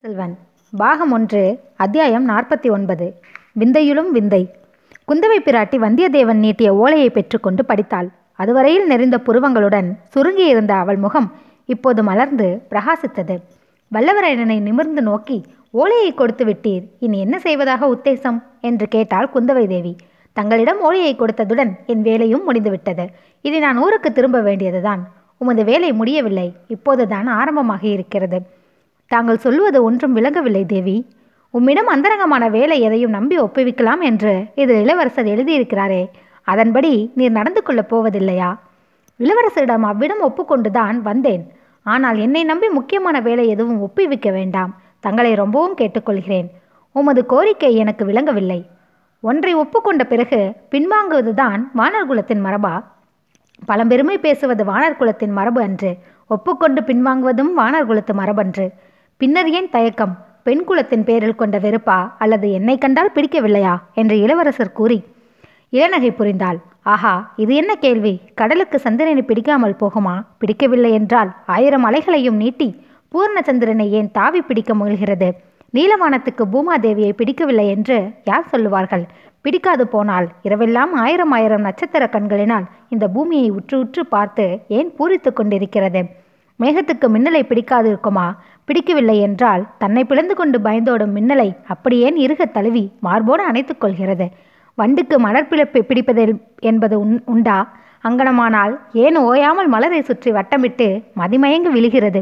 செல்வன். பாகம் ஒன்று அத்தியாயம் நாற்பத்தி ஒன்பது. விந்தையுளும் விந்தை. குந்தவை பிராட்டி வந்தியத்தேவன் நீட்டிய ஓலையை பெற்றுக்கொண்டு படித்தாள். அதுவரையில் நெறிந்த புருவங்களுடன் சுருங்கியிருந்த அவள் முகம் இப்போது மலர்ந்து பிரகாசித்தது. வல்லவரையனை நிமிர்ந்து நோக்கி ஓலையை கொடுத்து விட்டீர். இனி என்ன செய்வதாக உத்தேசம்? என்று கேட்டாள் குந்தவை தேவி. தங்களிடம் ஓலையை கொடுத்ததுடன் என் வேலையும் முடிந்துவிட்டது இதை நான் ஊருக்கு திரும்ப வேண்டியதுதான். உமது வேலை முடியவில்லை. இப்போதுதான் ஆரம்பமாகி இருக்கிறது. தாங்கள் சொல்வது ஒன்றும் விளங்கவில்லை தேவி. உம்மிடம் அந்தரங்கமான வேலை எதையும் நம்பி ஒப்புவிக்கலாம் என்று இதில் இளவரசர் எழுதியிருக்கிறாரே. அதன்படி நீர் நடந்து கொள்ளப் போவதில்லையா? இளவரசரிடம் அவ்விடம் ஒப்புக்கொண்டுதான் வந்தேன். ஆனால் என்னை நம்பி முக்கியமான வேலை எதுவும் ஒப்புவிக்க வேண்டாம். தங்களை ரொம்பவும் கேட்டுக்கொள்கிறேன். உமது கோரிக்கை எனக்கு விளங்கவில்லை. ஒன்றை ஒப்புக்கொண்ட பிறகு பின்வாங்குவதுதான் வானர் குலத்தின் மரபா? பழம்பெருமை பேசுவது வானர் குலத்தின் மரபு அன்று. ஒப்புக்கொண்டு பின்வாங்குவதும் வானர் குலத்து மரபன்று. பின்னர் ஏன் தயக்கம்? பெண் குலத்தின் பேரில் கொண்ட வெறுப்பா? அல்லது என்னை கண்டால் பிடிக்கவில்லையா? என்று இளவரசர் கூறி இளநகை புரிந்தாள். ஆஹா இது என்ன கேள்வி? கடலுக்கு சந்திரனை பிடிக்காமல் போகுமா? பிடிக்கவில்லை என்றால் ஆயிரம் அலைகளையும் நீட்டி பூர்ணச்சந்திரனை ஏன் தாவி பிடிக்க முயல்கிறது? நீலவானத்துக்கு பூமாதேவியை பிடிக்கவில்லை என்று யார் சொல்லுவார்கள்? பிடிக்காது போனால் இரவெல்லாம் ஆயிரம் ஆயிரம் நட்சத்திர கண்களினால் இந்த பூமியை உற்று உற்று பார்த்து ஏன் பூரித்து கொண்டிருக்கிறது? மேகத்துக்கு மின்னலை பிடிக்காது இருக்குமா பிடிக்கவில்லை என்றால் தன்னை பிளந்து கொண்டு பயந்தோடும் மின்னலை அப்படியேன் இருக தழுவி மார்போடு அணைத்துக் கொள்கிறது. வண்டுக்கு மலர்பிழப்பை பிடிப்பதில் என்பது உண் உண்டா? அங்கனமானால் ஏன் ஓயாமல் மலரை சுற்றி வட்டமிட்டு மதிமயங்கு விழுகிறது?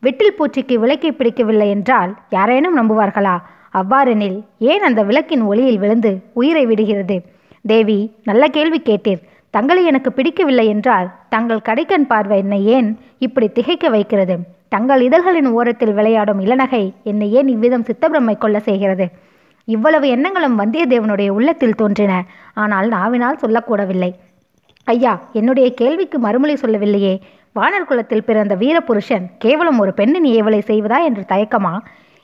வெட்டில் பூச்சிக்கு விளக்கை பிடிக்கவில்லை என்றால் யாரேனும் நம்புவார்களா? அவ்வாறெனில் ஏன் அந்த விளக்கின் ஒளியில் விழுந்து உயிரை விடுகிறது? தேவி நல்ல கேள்வி கேட்டீர். தங்களை எனக்கு பிடிக்கவில்லை என்றால் தங்கள் கடைக்கண் பார்வை என்னை ஏன் இப்படி திகைக்க வைக்கிறது? தங்கள் இதழ்களின் ஓரத்தில் விளையாடும் இளநகை என்னை ஏன் இவ்விதம் சித்தப்பிரமை கொள்ள செய்கிறது? இவ்வளவு எண்ணங்களும் வந்தியத்தேவனுடைய உள்ளத்தில் தோன்றின. ஆனால் நாவினால் சொல்லக்கூடவில்லை. ஐயா என்னுடைய கேள்விக்கு மறுமொழி சொல்லவில்லையே. வானர் குலத்தில் பிறந்த வீரபுருஷன் கேவலம் ஒரு பெண்ணின் ஏவலை செய்வதா என்று தயக்கமா?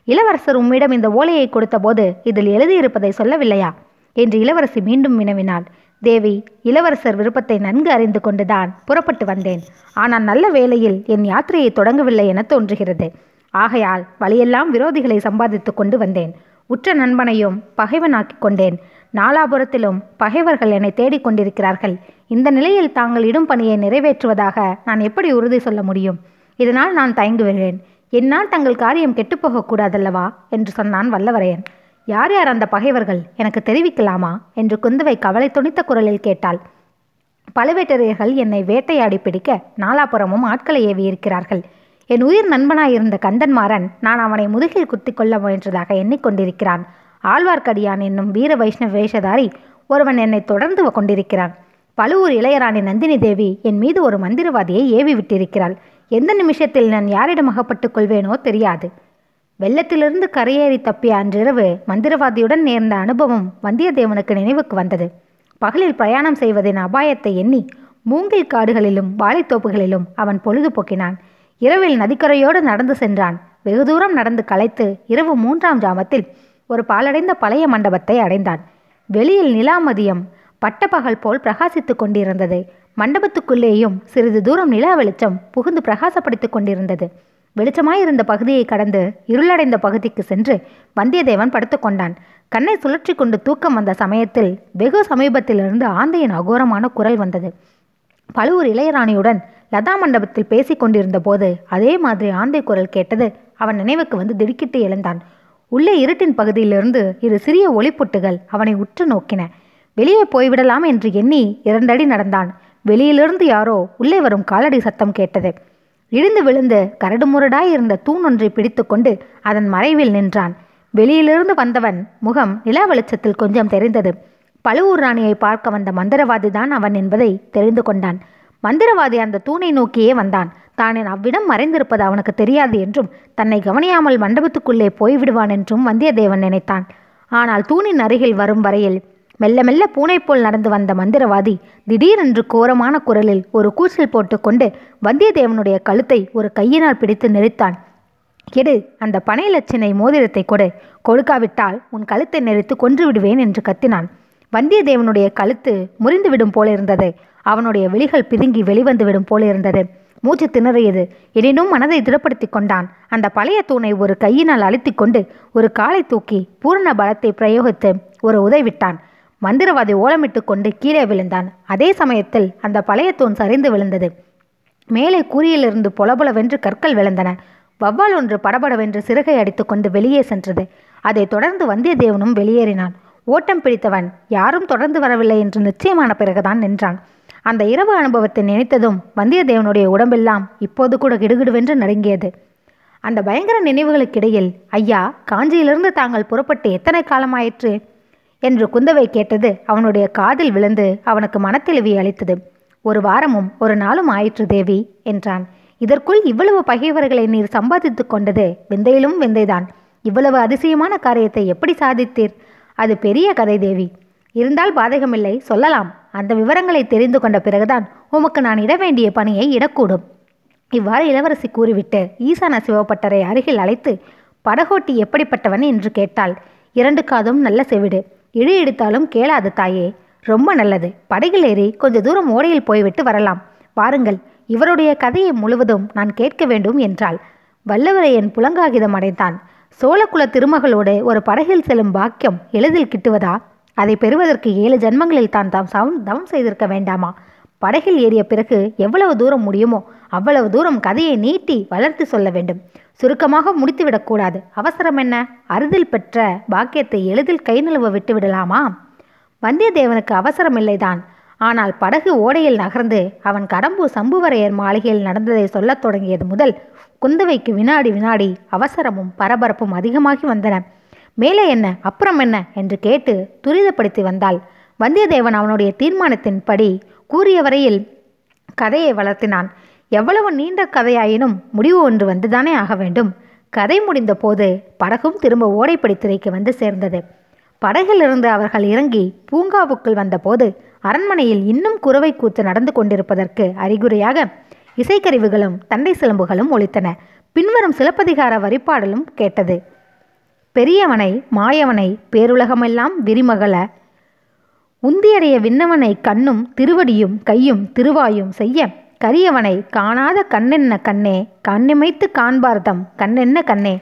இளவரசர் உம்மிடம் இந்த ஓலையை கொடுத்தபோது இதில் எழுதியிருப்பதை சொல்லவில்லையா? என்று இளவரசி மீண்டும் வினவினாள். தேவி இளவரசர் விருப்பத்தை நன்கு அறிந்து கொண்டுதான் புறப்பட்டு வந்தேன். ஆனால் நல்ல வேளையில் என் யாத்திரையை தொடங்கவில்லை என தோன்றுகிறது. ஆகையால் வழியெல்லாம் விரோதிகளை சம்பாதித்து கொண்டு வந்தேன். உற்ற நண்பனையும் பகைவனாக்கிக் கொண்டேன். நாலாபுரத்திலும் பகைவர்கள் என்னை தேடிக் கொண்டிருக்கிறார்கள். இந்த நிலையில் தாங்கள் இடும் பணியை நிறைவேற்றுவதாக நான் எப்படி உறுதி சொல்ல முடியும்? இதனால் நான் தயங்குகிறேன். என்னால் தங்கள் காரியம் கெட்டுப்போகக்கூடாதல்லவா என்று சொன்னான் வல்லவரையன். யார் யார் அந்த பகைவர்கள்? எனக்கு தெரிவிக்கலாமா? என்று குந்தவை கவலை துணித்த குரலில் கேட்டாள். பழுவேட்டரையர்கள் என்னை வேட்டையாடி பிடிக்க நாலாபுறமும் ஆட்களை ஏவி இருக்கிறார்கள் என் உயிர் நண்பனாயிருந்த கந்தன்மாறன் நான் அவனை முதுகில் குத்தி கொள்ள முயன்றதாக எண்ணிக்கொண்டிருக்கிறான். ஆழ்வார்க்கடியான் என்னும் வீர வைஷ்ணவ வேஷதாரி ஒருவன் என்னை தொடர்ந்து கொண்டிருக்கிறான். பழுவூர் இளையராணி நந்தினி தேவி என் மீது ஒரு மந்திரவாதியை ஏவி விட்டிருக்கிறாள் எந்த நிமிஷத்தில் நான் யாரிடம் அகப்பட்டுக் கொள்வேனோ தெரியாது. வெள்ளத்திலிருந்து கரையேறி தப்பிய அன்றிரவு மந்திரவாதியுடன் நேர்ந்த அனுபவம் வந்தியத்தேவனுக்கு நினைவுக்கு வந்தது. பகலில் பிரயாணம் செய்வதின் அபாயத்தை எண்ணி மூங்கில் காடுகளிலும் வாழைத்தோப்புகளிலும் அவன் பொழுது போக்கினான் இரவில் நதிக்கரையோடு நடந்து சென்றான். வெகு தூரம் நடந்து களைத்து இரவு மூன்றாம் ஜாமத்தில் ஒரு பாலடைந்த பழைய மண்டபத்தை அடைந்தான். வெளியில் நிலாமதியம் பட்டப்பகல் போல் பிரகாசித்துக் கொண்டிருந்தது. மண்டபத்துக்குள்ளேயும் சிறிது தூரம் நிலா வெளிச்சம் புகுந்து பிரகாசப்படுத்திக் கொண்டிருந்தது. வெளிச்சமாயிருந்த பகுதியை கடந்து இருளடைந்த பகுதிக்கு சென்று வந்தியத்தேவன் படுத்துக்கொண்டான் கண்ணை சுழற்றி கொண்டு தூக்கம் வந்த சமயத்தில் வெகு சமீபத்திலிருந்து ஆந்தையின் அகோரமான குரல் வந்தது. பழுவூர் இளையராணியுடன் லதா மண்டபத்தில் பேசி கொண்டிருந்த போது அதே மாதிரி ஆந்தை குரல் கேட்டது அவன் நினைவுக்கு வந்து திடுக்கிட்டு எழுந்தான். உள்ளே இருட்டின் பகுதியிலிருந்து இரு சிறிய ஒளிப்புட்டுகள் அவனை உற்று நோக்கின. வெளியே போய்விடலாம் என்று எண்ணி இரண்டடி நடந்தான். வெளியிலிருந்து யாரோ உள்ளே வரும் காலடி சத்தம் கேட்டது. இடிந்து விழுந்து கரடுமுரடாய் இருந்த தூண் ஒன்றை பிடித்துக்கொண்டு அதன் மறைவில் நின்றான். வெளியிலிருந்து வந்தவன் முகம் நிலா வெளிச்சத்தில் கொஞ்சம் தெரிந்தது. பழுவூர் ராணியை பார்க்க வந்த மந்திரவாதி தான் அவன் என்பதை தெரிந்து கொண்டான். மந்திரவாதி அந்த தூணை நோக்கியே வந்தான். தான் அவ்விடம் மறைந்திருப்பது அவனுக்கு தெரியாது என்றும் தன்னை கவனியாமல் மண்டபத்துக்குள்ளே போய்விடுவான் என்றும் வந்தியத்தேவன் நினைத்தான். ஆனால் தூணின் அருகில் வரும் வரையில் மெல்ல மெல்ல பூனை போல் நடந்து வந்த மந்திரவாதி திடீரென்று கோரமான குரலில் ஒரு கூச்சல் போட்டுக்கொண்டு வந்தியத்தேவனுடைய கழுத்தை ஒரு கையினால் பிடித்து நெரித்தான். கெடு அந்த பனை மோதிரத்தை கொடு. கொடுக்காவிட்டால் உன் கழுத்தை நெரித்து கொன்று விடுவேன் என்று கத்தினான். வந்தியத்தேவனுடைய கழுத்து முறிந்துவிடும் போலிருந்தது அவனுடைய விழிகள் பிதுங்கி வெளிவந்துவிடும் போலிருந்தது மூச்சு திணறியது. எனினும் மனதை திடப்படுத்தி கொண்டான். அந்த பழைய தூணை ஒரு கையினால் அழுத்தி கொண்டு ஒரு காலை தூக்கி பூரண பலத்தை பிரயோகித்து ஒரு உதைவிட்டான் மந்திரவாதி ஓலமிட்டு கொண்டு கீழே விழுந்தான். அதே சமயத்தில் அந்த பழைய தூண் சரிந்து விழுந்தது. மேலே கூறியிலிருந்து பொலபொலவென்று கற்கள் விழுந்தன. வவ்வால் ஒன்று படபடவென்று சிறுகை அடித்துக்கொண்டு வெளியே சென்றது. அதைத் தொடர்ந்து வந்தியத்தேவனும் வெளியேறினான். ஓட்டம் பிடித்தவன் யாரும் தொடர்ந்து வரவில்லை என்று நிச்சயமான பிறகுதான் நின்றான். அந்த இரவு அனுபவத்தை நினைத்ததும் வந்தியத்தேவனுடைய உடம்பெல்லாம் இப்போது கூட கிடுகிடுவென்று நடுங்கியது. அந்த பயங்கர நினைவுகளுக்கிடையில் ஐயா காஞ்சியிலிருந்து தாங்கள் புறப்பட்டு எத்தனை காலமாயிற்று? என்று குந்தவை கேட்டது அவனுடைய காதில் விழுந்து அவனுக்கு மனத்தெளிவி அளித்தது. ஒரு வாரமும் ஒரு நாளும் ஆயிற்று தேவி என்றான். இதற்குள் இவ்வளவு பகைவர்களை நீர் சம்பாதித்துக் கொண்டது விந்தையிலும் விந்தைதான். இவ்வளவு அதிசயமான காரியத்தை எப்படி சாதித்தீர்? அது பெரிய கதை தேவி. இருந்தால் பாதகமில்லை சொல்லலாம். அந்த விவரங்களை தெரிந்து கொண்ட பிறகுதான் உமக்கு நான் இட வேண்டிய பணியை இடக்கூடும். இவ்வாறு இளவரசி கூறிவிட்டு ஈசான சிவப்பட்டரை அருகில் அழைத்து படகோட்டி எப்படிப்பட்டவன்? என்று கேட்டாள். இரண்டு காதும் நல்ல செவிடு. இழி எடுத்தாலும் கேளாது தாயே ரொம்ப நல்லது. படகில் ஏறி கொஞ்ச தூரம் ஓடையில் போய்விட்டு வரலாம். வாருங்கள் இவருடைய கதையை முழுவதும் நான் கேட்க வேண்டும் என்றாள். வல்லவரையன் புலங்காகிதம் அடைந்தான். சோழகுல திருமகளோடு ஒரு படகில் செல்லும் பாக்கியம் எளிதில் கிட்டுவதா? அதை பெறுவதற்கு ஏழு ஜென்மங்களில் தான் தாம் சவம் தவம் செய்திருக்க வேண்டாமா? படகில் ஏறிய பிறகு எவ்வளவு தூரம் முடியுமோ அவ்வளவு தூரம் கதையை நீட்டி வளர்த்து சொல்ல வேண்டும். சுருக்கமாக முடித்துவிடக்கூடாது அவசரம் என்ன? அறுதில் பெற்ற பாக்கியத்தை எளிதில் கை நழுவ விட்டு விடலாமா? வந்தியத்தேவனுக்கு அவசரமில்லைதான் ஆனால் படகு ஓடையில் நகர்ந்து அவன் கடம்பூர் சம்புவரையர் மாளிகையில் நடந்ததை சொல்லத் தொடங்கியது முதல் குந்தவைக்கு வினாடி வினாடி அவசரமும் பரபரப்பும் அதிகமாகி வந்தன. மேலே என்ன? அப்புறம் என்ன? என்று கேட்டு துரிதப்படுத்தி வந்தாள். வந்தியத்தேவன் அவனுடைய தீர்மானத்தின்படி கூறிய வரையில் கதையை வளர்த்தினான். எவ்வளவு நீண்ட கதையாயினும் முடிவு ஒன்று வந்துதானே ஆக வேண்டும். கதை முடிந்த போது படகும் திரும்ப ஓடைப்படித்துறைக்கு வந்து சேர்ந்தது. படகிலிருந்து அவர்கள் இறங்கி பூங்காவுக்குள் வந்தபோது அரண்மனையில் இன்னும் குறவை கூத்து நடந்து கொண்டிருப்பதற்கு அறிகுறியாக இசைக்கருவிகளும் தண்டை சிலம்புகளும் ஒழித்தன பின்வரும் சிலப்பதிகார வரிப்பாடலும் கேட்டது. பெரியவனை மாயவனை பேருலகமெல்லாம் விரிமகள உந்தியடைய விண்ணவனை கண்ணும் திருவடியும் கையும் திருவாயும் செய்ய கரியவனை காணாத கண்ணென்ன கண்ணே கண்ணிமைத்து காண்பார்தம் கண்ணென்ன கண்ணே.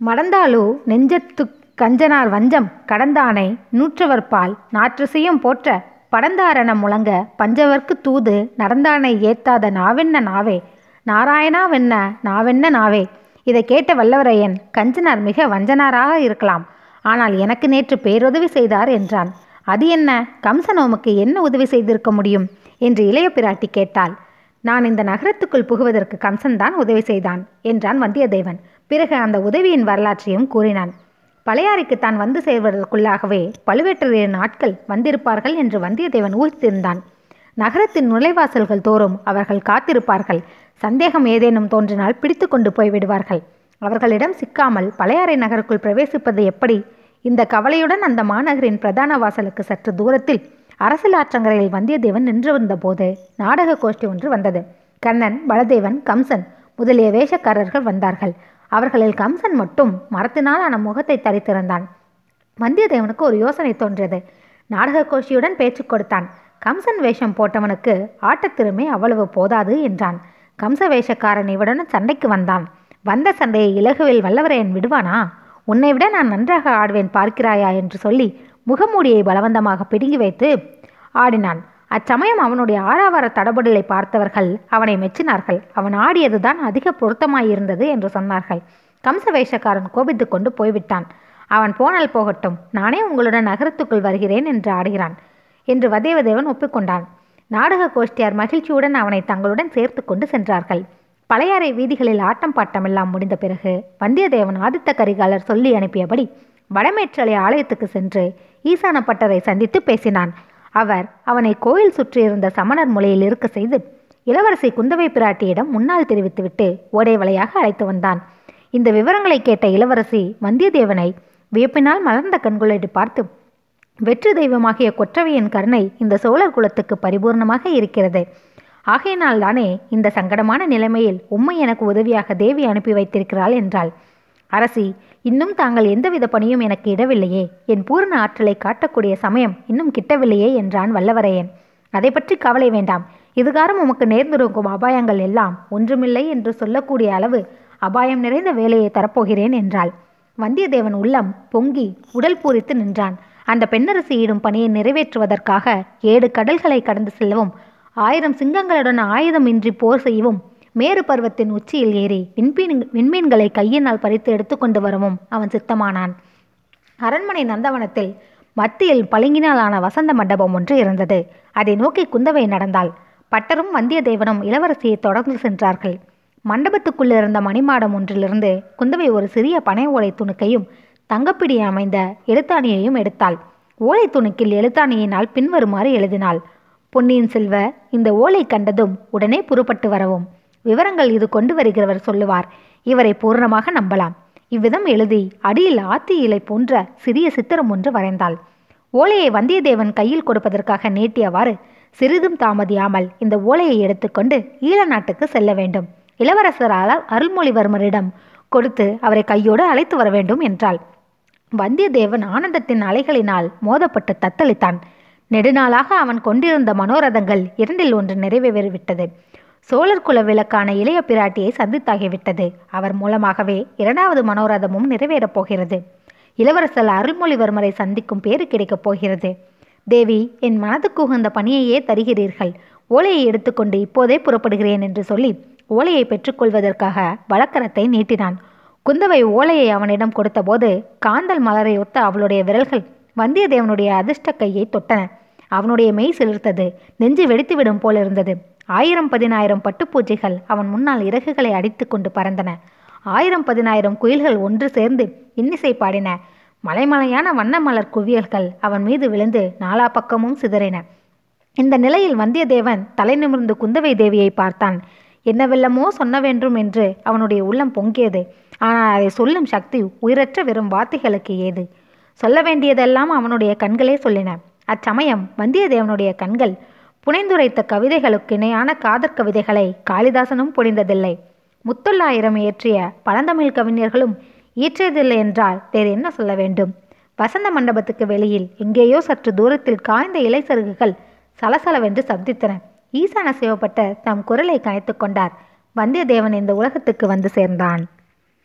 மடந்தாலோ நெஞ்சத்து கஞ்சனார் வஞ்சம் கடந்தானை நூற்றவர்பால் நாற்றசையும் போற்ற படந்தாரண முழங்க பஞ்சவர்க்கு தூது நடந்தானை ஏத்தாத நாவென்ன நாவே நாராயணாவென்ன நாவென்ன நாவே. இதை கேட்ட வல்லவரையன் கஞ்சனார் மிக வஞ்சனாராக இருக்கலாம். ஆனால் எனக்கு நேற்று பேருதவி செய்தார் என்றான். அது என்ன? கம்சன் உமக்கு என்ன உதவி செய்திருக்க முடியும்? என்று இளைய பிராட்டி கேட்டாள். நான் இந்த நகரத்துக்குள் புகுவதற்கு கம்சன்தான் உதவி செய்தான் என்றான் வந்தியத்தேவன். பிறகு அந்த உதவியின் வரலாற்றையும் கூறினான். பழையாறைக்கு தான் வந்து சேர்வதற்குள்ளாகவே பழுவேட்டரையர் நாட்கள் வந்திருப்பார்கள் என்று வந்தியத்தேவன் ஊகித்திருந்தான். நகரத்தின் நுழைவாசல்கள் தோறும் அவர்கள் காத்திருப்பார்கள். சந்தேகம் ஏதேனும் தோன்றினால் பிடித்து கொண்டு போய் விடுவார்கள் அவர்களிடம் சிக்காமல் பழையாறை நகருக்குள் பிரவேசிப்பது எப்படி? இந்த கவலையுடன் அந்த மாநகரின் பிரதான வாசலுக்கு சற்று தூரத்தில் அரசியல் ஆற்றங்கரையில் வந்தியத்தேவன் நின்றிருந்த போது நாடக கோஷ்டி ஒன்று வந்தது. கண்ணன் பலதேவன் கம்சன் முதலிய வேஷக்காரர்கள் வந்தார்கள். அவர்களில் கம்சன் மட்டும் மரத்தினால் ஆன முகத்தை தரித்திருந்தான். வந்தியத்தேவனுக்கு ஒரு யோசனை தோன்றியது. நாடக கோஷ்டியுடன் பேச்சு கொடுத்தான். கம்சன் வேஷம் போட்டவனுக்கு ஆட்டத்திறமை அவ்வளவு போதாது என்றான். கம்ச வேஷக்காரன் இவனுடன் சண்டைக்கு வந்தான். வந்த சண்டையை இலகுவில் வல்லவரையன் விடுவானா? உன்னை விட நான் நன்றாக ஆடுவேன் பார்க்கிறாயா என்று சொல்லி முகமூடியை பலவந்தமாக பிடுங்கி வைத்து ஆடினான். அச்சமயம் அவனுடைய ஆறாவார தடபடலை பார்த்தவர்கள் அவனை மெச்சினார்கள். அவன் ஆடியதுதான் அதிக பொருத்தமாயிருந்தது என்று சொன்னார்கள். கம்ச வேஷக்காரன் கோபித்து கொண்டு போய்விட்டான். அவன் போனால் போகட்டும். நானே உங்களுடன் நகரத்துக்குள் வருகிறேன் என்று ஆடுகிறான் என்று வதேவதேவன் ஒப்புக்கொண்டான். நாடக கோஷ்டியார் மகிழ்ச்சியுடன் அவனை தங்களுடன் சேர்த்து கொண்டு சென்றார்கள். பழையாறை வீதிகளில் ஆட்டம் பாட்டமெல்லாம் முடிந்த பிறகு வந்தியத்தேவன் ஆதித்த கரிகாலர் சொல்லி அனுப்பியபடி வடமேற்றலை ஆலயத்துக்கு சென்று ஈசானப்பட்டரை சந்தித்து பேசினான். அவர் அவனை கோயில் சுற்றியிருந்த சமணர் முலையில் இருக்க செய்து இளவரசி குந்தவை பிராட்டியிடம் முன்னால் தெரிவித்துவிட்டு ஓடை அழைத்து வந்தான். இந்த விவரங்களை கேட்ட இளவரசி வந்தியத்தேவனை வியப்பினால் மலர்ந்த கண்களோடு பார்த்து வெற்று தெய்வமாகிய கொற்றவையின் கருணை இந்த சோழர் குலத்துக்கு பரிபூர்ணமாக இருக்கிறது. ஆகையினால் தானே இந்த சங்கடமான நிலைமையில் உம்மை எனக்கு உதவியாக தேவி அனுப்பி வைத்திருக்கிறாள் என்றாள். அரசி இன்னும் தாங்கள் எந்தவித பணியும் எனக்கு இடவில்லையே. என் பூரண ஆற்றலை காட்டக்கூடிய சமயம் இன்னும் கிட்டவில்லையே என்றான் வல்லவரையன். அதை பற்றி கவலை வேண்டாம். இதுகாரம் உமக்கு நேர்ந்திருக்கும் அபாயங்கள் எல்லாம் ஒன்றுமில்லை என்று சொல்லக்கூடிய அளவு அபாயம் நிறைந்த வேலையை தரப்போகிறேன் என்றாள். வந்தியத்தேவன் உள்ளம் பொங்கி உடல் பூரித்து நின்றான். அந்த பெண்ணரசியிடும் பணியை நிறைவேற்றுவதற்காக ஏழு கடல்களை கடந்து செல்லவும் ஆயிரம் சிங்கங்களுடன் ஆயுதமின்றி போர் செய்யவும் மேறு பருவத்தின் உச்சியில் ஏறி விண்மீன் விண்மீன்களை கையினால் பறித்து எடுத்துக்கொண்டு வரவும் அவன் சித்தமானான். அரண்மனை நந்தவனத்தில் மத்தியில் பளிங்கினாலான வசந்த மண்டபம் ஒன்று இருந்தது. அதை நோக்கி குந்தவை நடந்தாள். பட்டரும் வந்தியத்தேவனும் இளவரசியை தொடர்ந்து சென்றார்கள். மண்டபத்துக்குள் இருந்த மணிமாடம் ஒன்றிலிருந்து குந்தவை ஒரு சிறிய பனை ஓலை துணுக்கையும் தங்கப்பிடி அமைந்த எழுத்தாணியையும் எடுத்தாள். ஓலை துணுக்கில் எழுத்தாணியினால் பின்வருமாறு எழுதினாள். பொன்னியின் செல்வ இந்த ஓலை கண்டதும் உடனே புறப்பட்டு வரவும். விவரங்கள் இது கொண்டு வருகிறவர் சொல்லுவார். இவரை பூர்ணமாக நம்பலாம். இவ்விதம் எழுதி அடியில் ஆத்தி இலை போன்ற சிறிய சித்திரம் ஒன்று வரைந்தாள். ஓலையை வந்தியத்தேவன் கையில் கொடுப்பதற்காக நீட்டியவாறு சிறிதும் தாமதியாமல் இந்த ஓலையை எடுத்துக்கொண்டு ஈழ நாட்டுக்கு செல்ல வேண்டும். இளவரசரால் அருள்மொழிவர்மரிடம் கொடுத்து அவரை கையோடு அழைத்து வர வேண்டும் என்றாள். வந்தியத்தேவன் ஆனந்தத்தின் அலைகளினால் மோதப்பட்டு தத்தளித்தான். நெடுநாளாக அவன் கொண்டிருந்த மனோரதங்கள் இரண்டில் ஒன்று நிறைவேறிவிட்டது. சோழர் குல விளக்கான இளைய பிராட்டியை சந்தித்தாகிவிட்டது. அவர் மூலமாகவே இரண்டாவது மனோரதமும் நிறைவேறப் போகிறது. இளவரசர் அருள்மொழிவர்மரை சந்திக்கும் பேறு கிடைக்கப் போகிறது. தேவி என் மனதுக்கு உகந்த பணியையே தருகிறீர்கள். ஓலையை எடுத்துக்கொண்டு இப்போதே புறப்படுகிறேன் என்று சொல்லி ஓலையை பெற்றுக்கொள்வதற்காக வழக்கரத்தை நீட்டினான். குந்தவை ஓலையை அவனிடம் கொடுத்தபோது காந்தல் மலரை ஒத்த அவளுடைய விரல்கள் வந்தியத்தேவனுடைய அதிர்ஷ்ட கையை தொட்டன. அவனுடைய மெய் சிலிர்த்தது. நெஞ்சு வெடித்துவிடும் போல இருந்தது. ஆயிரம் பதினாயிரம் பட்டுப்பூச்சிகள் அவன் முன்னால் இறகுகளை அடித்து கொண்டு பறந்தன. ஆயிரம் பதினாயிரம் குயில்கள் ஒன்று சேர்ந்து இன்னிசை பாடின. மலைமலையான வண்ணமலர் குவியல்கள் அவன் மீது விழுந்து நாலா பக்கமும் சிதறின. இந்த நிலையில் வந்தியத்தேவன் தலை நிமிர்ந்து குந்தவை தேவியை பார்த்தான். என்னவெல்லமோ சொன்ன வேண்டும் என்று அவனுடைய உள்ளம் பொங்கியது. ஆனால் அதை சொல்லும் சக்தி உயிரற்ற வெறும் வார்த்தைகளுக்கு ஏது? சொல்ல வேண்டியதெல்லாம் அவனுடைய கண்களே சொல்லின. அச்சமயம் வந்தியத்தேவனுடைய கண்கள் புனைந்துரைத்த கவிதைகளுக்கு இணையான காதற் கவிதைகளை காளிதாசனும் புரிந்ததில்லை முத்தொள்ளாயிரம் இயற்றிய பழந்தமிழ் கவிஞர்களும் இயற்றியதில்லை என்றால் வேறு என்ன சொல்ல வேண்டும்? வசந்த மண்டபத்துக்கு வெளியில் எங்கேயோ சற்று தூரத்தில் காய்ந்த இலை சருகுகள் சலசலவென்று சப்தித்தன ஈசான சிவப்பட்ட தம் குரலை கனைத்து கொண்டார். வந்தியத்தேவன் இந்த உலகத்துக்கு வந்து சேர்ந்தான்.